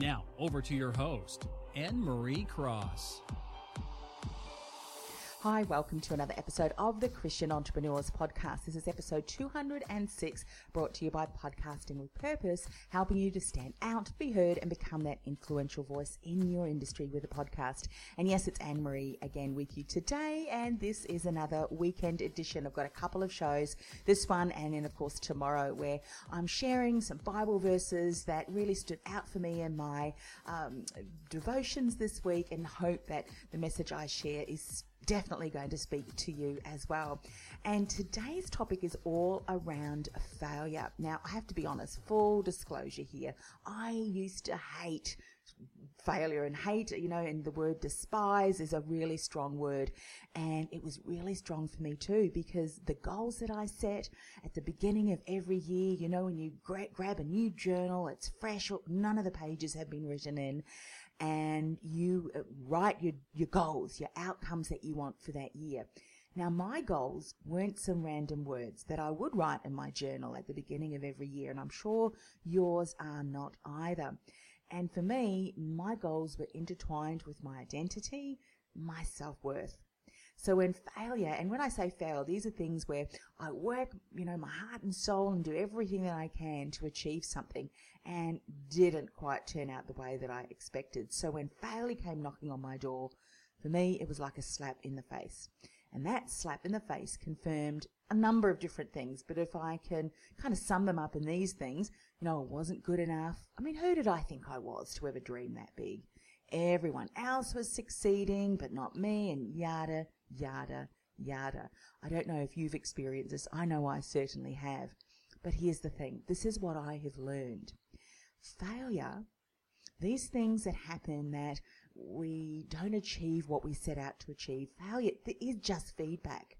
Now, over to your host, Annemarie Cross. Hi, welcome to another episode of the Christian Entrepreneurs Podcast. This is episode 206, brought to you by Podcasting with Purpose, helping you to stand out, be heard, and become that influential voice in your industry with a podcast. And yes, it's Annemarie again with you today, and this is another weekend edition. I've got a couple of shows, this one, and then of course tomorrow, where I'm sharing some Bible verses that really stood out for me in my um, devotions this week, and hope that the message I share is definitely going to speak to you as well. And today's topic is all around failure. Now, I have to be honest, full disclosure here. I used to hate failure and hate, you know, and the word despise is a really strong word. And it was really strong for me too, because the goals that I set at the beginning of every year, you know, when you grab a new journal, it's fresh, none of the pages have been written in, and you uh, write your, your goals, your outcomes that you want for that year. Now, my goals weren't some random words that I would write in my journal at the beginning of every year, and I'm sure yours are not either. And for me, my goals were intertwined with my identity, my self-worth. So when failure, and when I say fail, these are things where I work, you know, my heart and soul and do everything that I can to achieve something and didn't quite turn out the way that I expected. So when failure came knocking on my door, for me, it was like a slap in the face. And that slap in the face confirmed a number of different things. But if I can kind of sum them up in these things, you know, it wasn't good enough. I mean, who did I think I was to ever dream that big? Everyone else was succeeding, but not me, and yada, yada, yada. I don't know if you've experienced this. I know I certainly have. But here's the thing. This is what I have learned. Failure, these things that happen that we don't achieve what we set out to achieve, failure is just feedback.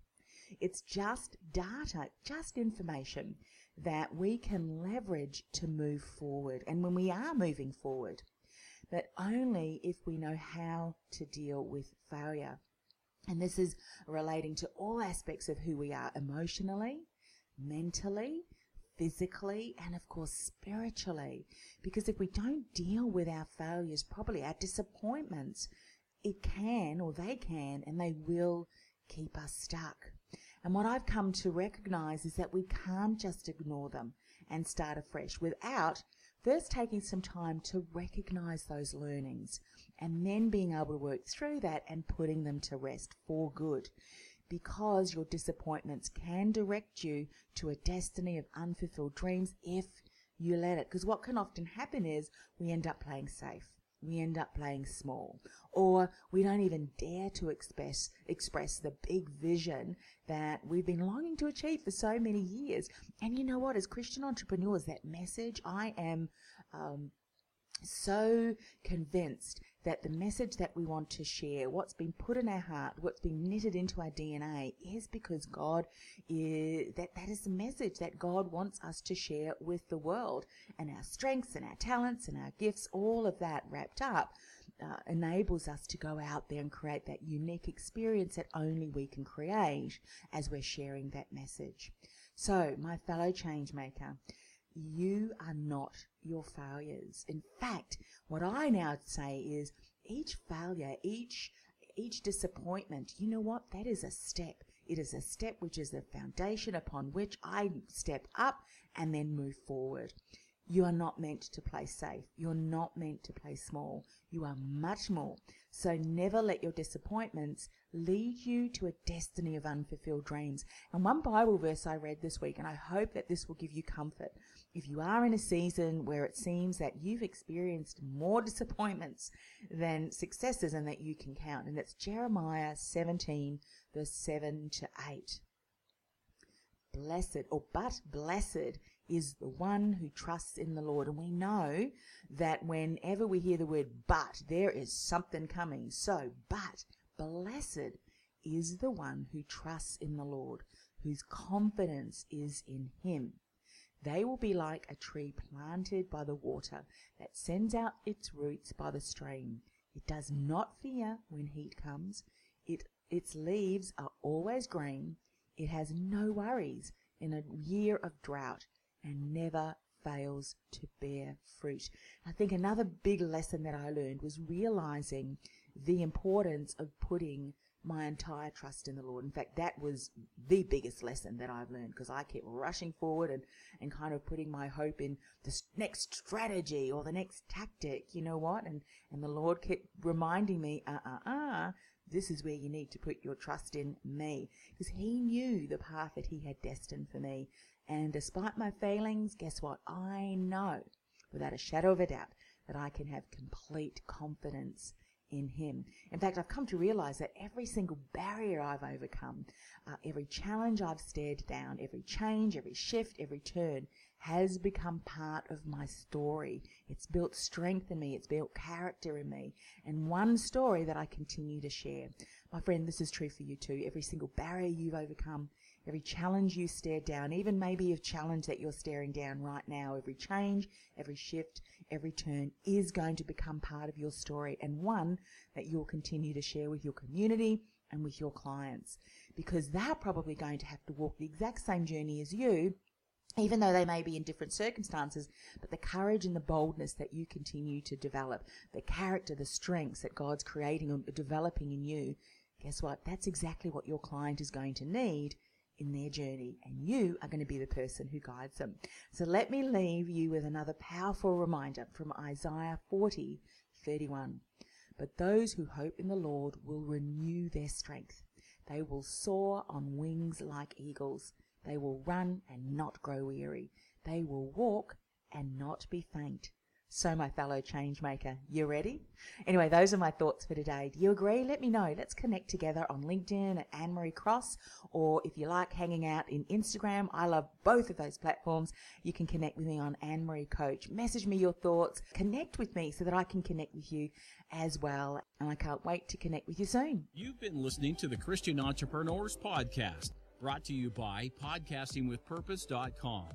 It's just data, just information that we can leverage to move forward. And when we are moving forward, but only if we know how to deal with failure. And this is relating to all aspects of who we are emotionally, mentally, physically, and of course spiritually. Because if we don't deal with our failures properly, our disappointments, it can or they can and they will keep us stuck. And what I've come to recognize is that we can't just ignore them and start afresh without first taking some time to recognize those learnings and then being able to work through that and putting them to rest for good because your disappointments can direct you to a destiny of unfulfilled dreams if you let it. Because what can often happen is we end up playing safe. We end up playing small, or we don't even dare to express express the big vision that we've been longing to achieve for so many years. And you know what? As Christian entrepreneurs, that message I am um, so convinced that the message that we want to share, what's been put in our heart, what's been knitted into our DNA is because God is, that, that is the message that God wants us to share with the world and our strengths and our talents and our gifts, all of that wrapped up. Uh, enables us to go out there and create that unique experience that only we can create as we're sharing that message. So, my fellow change maker, you are not your failures. In fact, what I now say is each failure, each each disappointment, you know what? That is a step. It is a step which is the foundation upon which I step up and then move forward. You are not meant to play safe. You're not meant to play small. You are much more. So never let your disappointments lead you to a destiny of unfulfilled dreams. And one Bible verse I read this week, and I hope that this will give you comfort. If you are in a season where it seems that you've experienced more disappointments than successes and that you can count, and it's Jeremiah 17 verse 7 to 8. Blessed, or but blessed is the one who trusts in the Lord. And we know that whenever we hear the word but, there is something coming. So, but blessed is the one who trusts in the Lord, whose confidence is in him. They will be like a tree planted by the water that sends out its roots by the stream. It does not fear when heat comes. It, its leaves are always green. It has no worries in a year of drought and never fails to bear fruit. I think another big lesson that I learned was realizing the importance of putting my entire trust in the Lord. In fact, that was the biggest lesson that I've learned because I kept rushing forward and, and kind of putting my hope in the next strategy or the next tactic, you know what? And, and the Lord kept reminding me, uh, uh, uh, this is where you need to put your trust in me because he knew the path that he had destined for me. And despite my failings, guess what? I know without a shadow of a doubt that I can have complete confidence in Him. In fact, I've come to realize that every single barrier I've overcome, uh, every challenge I've stared down, every change, every shift, every turn has become part of my story. It's built strength in me, it's built character in me, and one story that I continue to share. My friend, this is true for you too. Every single barrier you've overcome, every challenge you stared down, even maybe a challenge that you're staring down right now, every change, every shift, every turn is going to become part of your story and one that you'll continue to share with your community and with your clients because they're probably going to have to walk the exact same journey as you even though they may be in different circumstances, but the courage and the boldness that you continue to develop, the character, the strengths that God's creating and developing in you, guess what? That's exactly what your client is going to need in their journey, and you are going to be the person who guides them. So let me leave you with another powerful reminder from Isaiah 40 31. But those who hope in the Lord will renew their strength. They will soar on wings like eagles. They will run and not grow weary. They will walk and not be faint. So, my fellow change maker, you ready? Anyway, those are my thoughts for today. Do you agree? Let me know. Let's connect together on LinkedIn at Annemarie Cross, or if you like hanging out in Instagram, I love both of those platforms. You can connect with me on Annemarie Coach. Message me your thoughts. Connect with me so that I can connect with you as well. And I can't wait to connect with you soon. You've been listening to the Christian Entrepreneurs Podcast, brought to you by podcastingwithpurpose.com.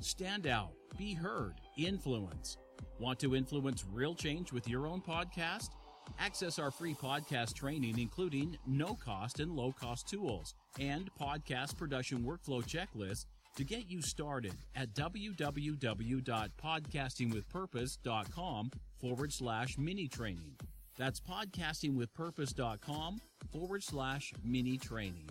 Stand out, be heard, influence. Want to influence real change with your own podcast? Access our free podcast training, including no cost and low cost tools and podcast production workflow checklist to get you started at www.podcastingwithpurpose.com forward slash mini training. That's podcastingwithpurpose.com forward slash mini training.